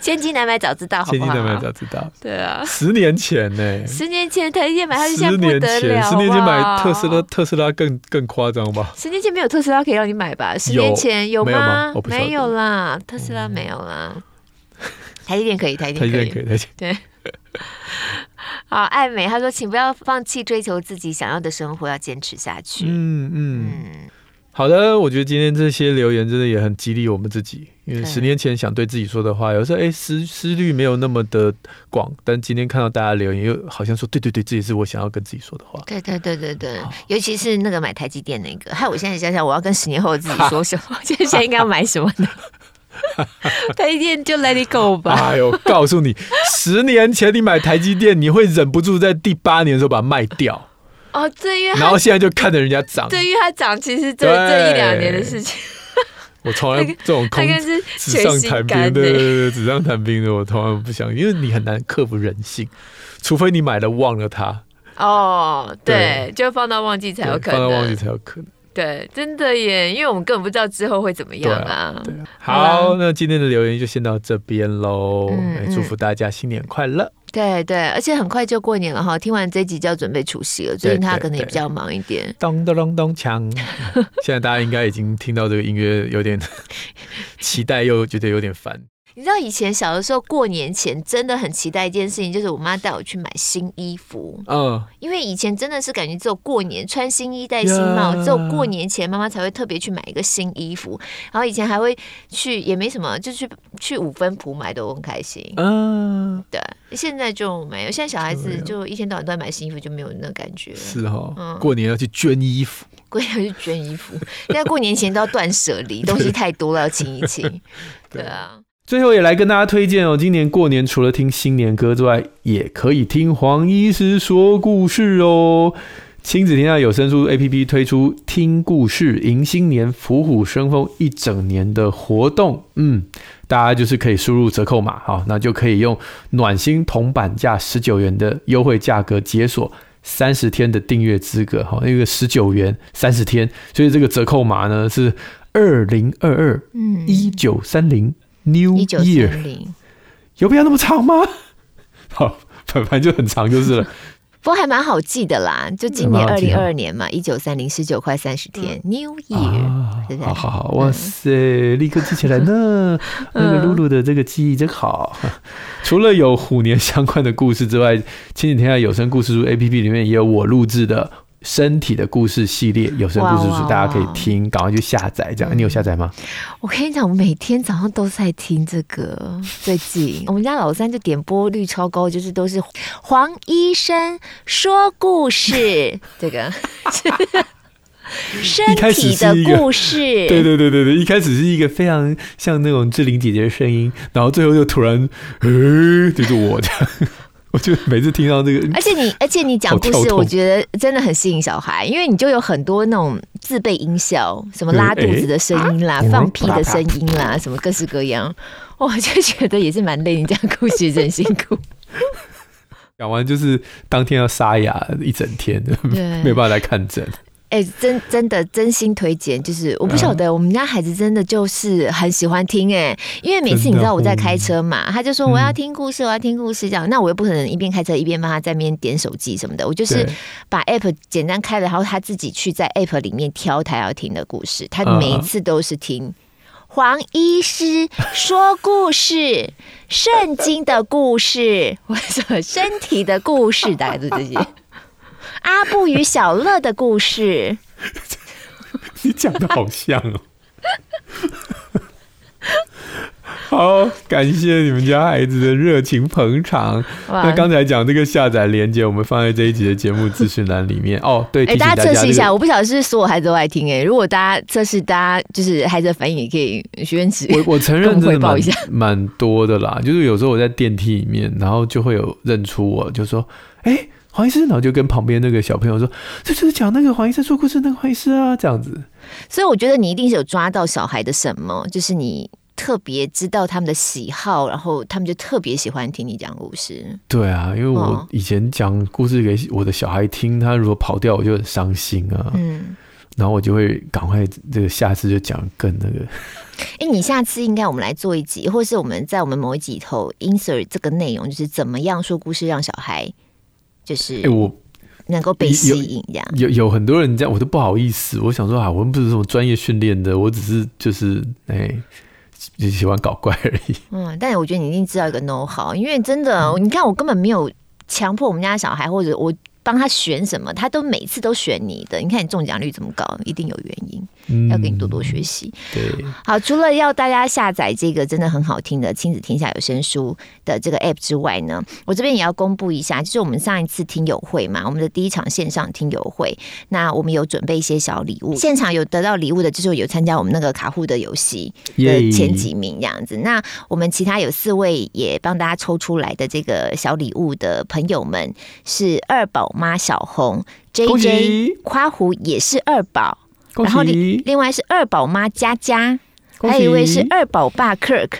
千金难买早知道，好不好？千金难买早知道。对啊，十年前呢？十年前台积电买下去，现在不得了。十年前买特斯拉，特斯拉更更夸张吧？十年前没有特斯拉可以让你买吧？十年前有吗？没有啦，特斯拉没有啦。台积电可以，台积电可以，台积电对。好，爱美他说，请不要放弃追求自己想要的生活，要坚持下去。嗯嗯。好的，我觉得今天这些留言真的也很激励我们自己，因为十年前想对自己说的话，有时候哎思思虑没有那么的广，但今天看到大家留言，又好像说对对对，这也是我想要跟自己说的话。对对对对对，尤其是那个买台积电那个，害我现在想想，我要跟十年后的自己说什么？现在应该要买什么呢？台积电就 Let it go 吧。哎呦，告诉你，十年前你买台积电，你会忍不住在第八年的时候把它卖掉。哦，这，因为然后现在就看着人家涨，对，因为它涨，其实这这一两年的事情。我从来这种空 是纸上谈兵，对对对，纸上谈兵的，我从来不相信，因为你很难克服人性，除非你买了忘了它。哦，对，就放到忘记才有可能，放到忘记才有可能。对，真的耶，因为我们根本不知道之后会怎么样啊。对啊，好，那今天的留言就先到这边喽。祝福大家新年快乐。对对，而且很快就过年了哈，听完这集就要准备除夕了。最近他可能也比较忙一点。咚咚咚咚锵！现在大家应该已经听到这个音乐，有点 期待，又觉得有点烦。你知道以前小的时候过年前真的很期待一件事情，就是我妈带我去买新衣服。嗯，因为以前真的是感觉只有过年穿新衣戴新帽，只有过年前妈妈才会特别去买一个新衣服。然后以前还会去，也没什么，就去去五分埔买都很开心。嗯，对，现在就没有。现在小孩子就一天到晚都在买新衣服，就没有那感觉。是哈，嗯，过年要去捐衣服，过年要去捐衣服。现在过年前都要断舍离，东西太多了，要清一清。对啊。最后也来跟大家推荐哦，今年过年除了听新年歌之外，也可以听黄医师说故事哦。亲子天下有声书 APP 推出听故事迎新年、虎虎生风一整年的活动，嗯，大家就是可以输入折扣码，好，那就可以用暖心铜板价十九元的优惠价格解锁三十天的订阅资格，好，那个十九元三十天，所以这个折扣码呢是二零二二嗯一九三零。New Year，有必要那么长吗？好，反正就很长就是了。不过还蛮好记的啦，就今年二零二二年嘛，一九三零十九块三十天，New Year，好好好，哇塞，立刻记起来呢。那个露露的这个记忆真好。除了有虎年相关的故事之外，前几天在有声故事书 APP 里面也有我录制的。身体的故事系列有声故事书，大家可以听，赶快去下载。这样，你有下载吗？我跟你讲，我每天早上都在听这个。最近我们家老三就点播率超高，就是都是黄医生说故事。这个 身体的故事，对对对对对，一开始是一个非常像那种志玲姐姐的声音，然后最后又突然，呃，就是我这样。我就每次听到这个，而且你，而且你讲故事，我觉得真的很吸引小孩，因为你就有很多那种自备音效，什么拉肚子的声音啦，放屁的声音啦，什么各式各样，我就觉得也是蛮累。你讲故事真辛苦，讲完就是当天要沙哑一整天，没有办法来看诊。哎、欸，真真的真心推荐，就是我不晓得我们家孩子真的就是很喜欢听哎、欸，因为每次你知道我在开车嘛，他就说我要听故事，我要听故事这样，那我又不可能一边开车一边帮他在那边点手机什么的，我就是把 app 简单开了，然后他自己去在 app 里面挑他要听的故事，他每一次都是听黄医师说故事、圣经的故事，或者身体的故事，大概就这些。阿布与小乐的故事，你讲的好像哦。好，感谢你们家孩子的热情捧场。那刚才讲这个下载连接，我们放在这一集的节目资讯栏里面。哦，对，哎，大家测试一下，我不晓得是所有孩子都爱听哎。如果大家测试，大家就是孩子的反应，也可以许愿池。我我承认真的蛮蛮多的啦，就是有时候我在电梯里面，然后就会有认出我，就说，哎。黄医师，然后就跟旁边那个小朋友说：“这就是讲那个黄医生说故事那个黄医师啊，这样子。”所以我觉得你一定是有抓到小孩的什么，就是你特别知道他们的喜好，然后他们就特别喜欢听你讲故事。对啊，因为我以前讲故事给我的小孩听，他如果跑掉，我就很伤心啊。嗯，然后我就会赶快这个下次就讲更那个。哎，你下次应该我们来做一集，或是我们在我们某一集头 insert 这个内容，就是怎么样说故事让小孩就是哎我能够被吸引这样。有有，有很多人这样，我都不好意思。我想说啊，我们不是什么专业训练的，我只是就是哎。就喜欢搞怪而已。嗯，但是我觉得你一定知道一个 know how，因为真的，你看我根本没有强迫我们家小孩，或者我。帮他选什么，他都每次都选你的。你看你中奖率这么高，一定有原因。嗯、要给你多多学习。对，好，除了要大家下载这个真的很好听的《亲子天下有声书》的这个 App 之外呢，我这边也要公布一下，就是我们上一次听友会嘛，我们的第一场线上听友会，那我们有准备一些小礼物，现场有得到礼物的，就是有参加我们那个卡户的游戏的前几名这样子。那我们其他有四位也帮大家抽出来的这个小礼物的朋友们是二宝妈小红，J J 夸胡也是二宝，然后另另外是二宝妈佳佳，还有一位是二宝爸 Kirk，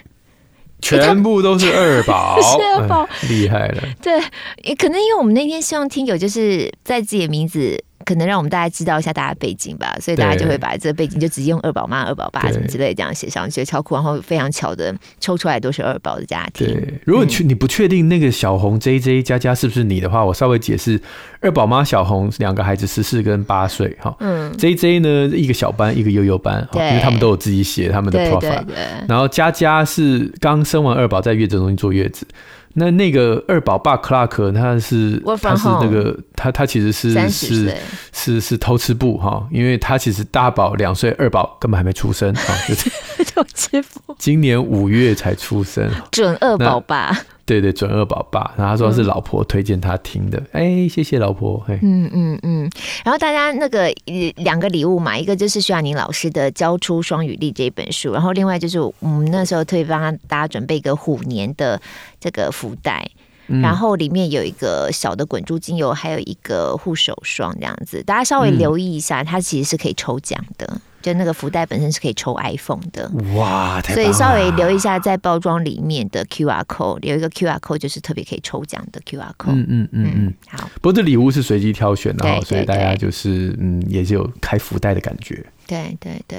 全部都是二宝，是二宝，厉害了。对，也可能因为我们那天希望听友就是在自己的名字。可能让我们大家知道一下大家背景吧，所以大家就会把这个背景就直接用二宝妈、二宝爸什么之类这样写上去，超酷。然后非常巧的抽出来都是二宝的家庭。对，如果你你不确定那个小红 J J 佳佳是不是你的话，我稍微解释：二宝妈小红两个孩子十四跟八岁哈，嗯，J J 呢一个小班一个幼幼班，因为他们都有自己写他们的 profile。然后佳佳是刚生完二宝在月子中心坐月子。那那个二宝爸 Clark 他是他是那个他他其实是是是是偷吃布哈，因为他其实大宝两岁，二宝根本还没出生啊，就是 偷吃布。今年五月才出生，准二宝爸。对对，准二宝爸，然后他说是老婆推荐他听的，哎、嗯，谢谢老婆，嘿，嗯嗯嗯，然后大家那个两个礼物嘛，一个就是徐雅宁老师的《教出双语力》这本书，然后另外就是我们那时候特别帮大家准备一个虎年的这个福袋，嗯、然后里面有一个小的滚珠精油，还有一个护手霜这样子，大家稍微留意一下，嗯、它其实是可以抽奖的。就那个福袋本身是可以抽 iPhone 的，哇！所以稍微留意一下，在包装里面的 QR code 有一个 QR code，就是特别可以抽奖的 QR code。嗯嗯嗯嗯，好。不过这礼物是随机挑选的，哦，所以大家就是嗯，也是有开福袋的感觉。对对对，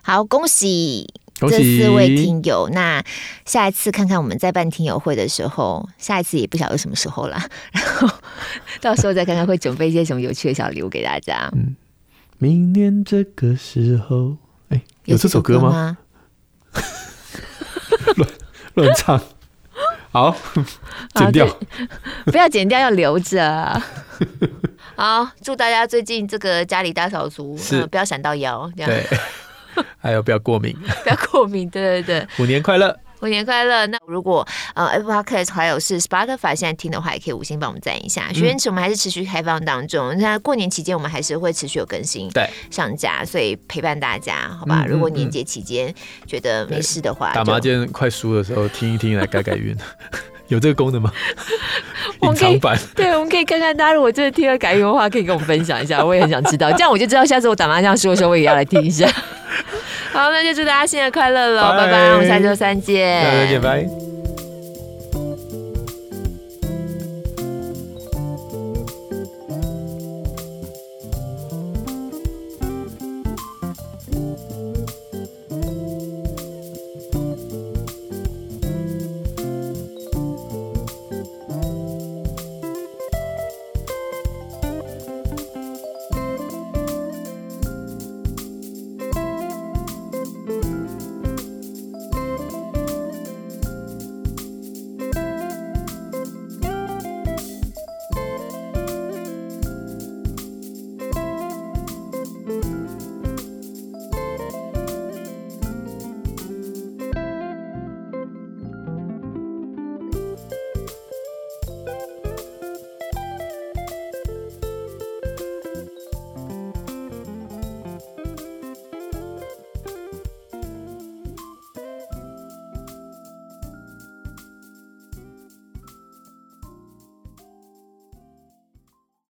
好，恭喜这四位听友。那下一次看看我们在办听友会的时候，下一次也不晓得什么时候了，然后 到时候再看看会准备一些什么有趣的小礼物给大家。嗯。明年这个时候，哎、欸，有这首歌吗？乱乱唱，好，剪掉，不要剪掉，要留着。好，祝大家最近这个家里大扫除，是、呃、不要闪到腰，这样。对，还有不要过敏，不要过敏，对对对，虎年快乐。新年快乐！那如果呃 Apple Podcast 还有是 Spotify 现在听的话，也可以五星帮我们赞一下。学员池我们还是持续开放当中，那、嗯、过年期间我们还是会持续有更新，对，上架，所以陪伴大家，好吧？嗯嗯嗯，如果年节期间觉得没事的话，打麻将快输的时候听一听来改改运，有这个功能吗？隐藏版，对，我们可以看看大家如果真的听了改运的话，可以跟我们分享一下，我也很想知道，这样我就知道下次我打麻将输的时候，我也要来听一下。好，那就祝大家新年快乐了，拜拜，我们下周三见。再见，拜。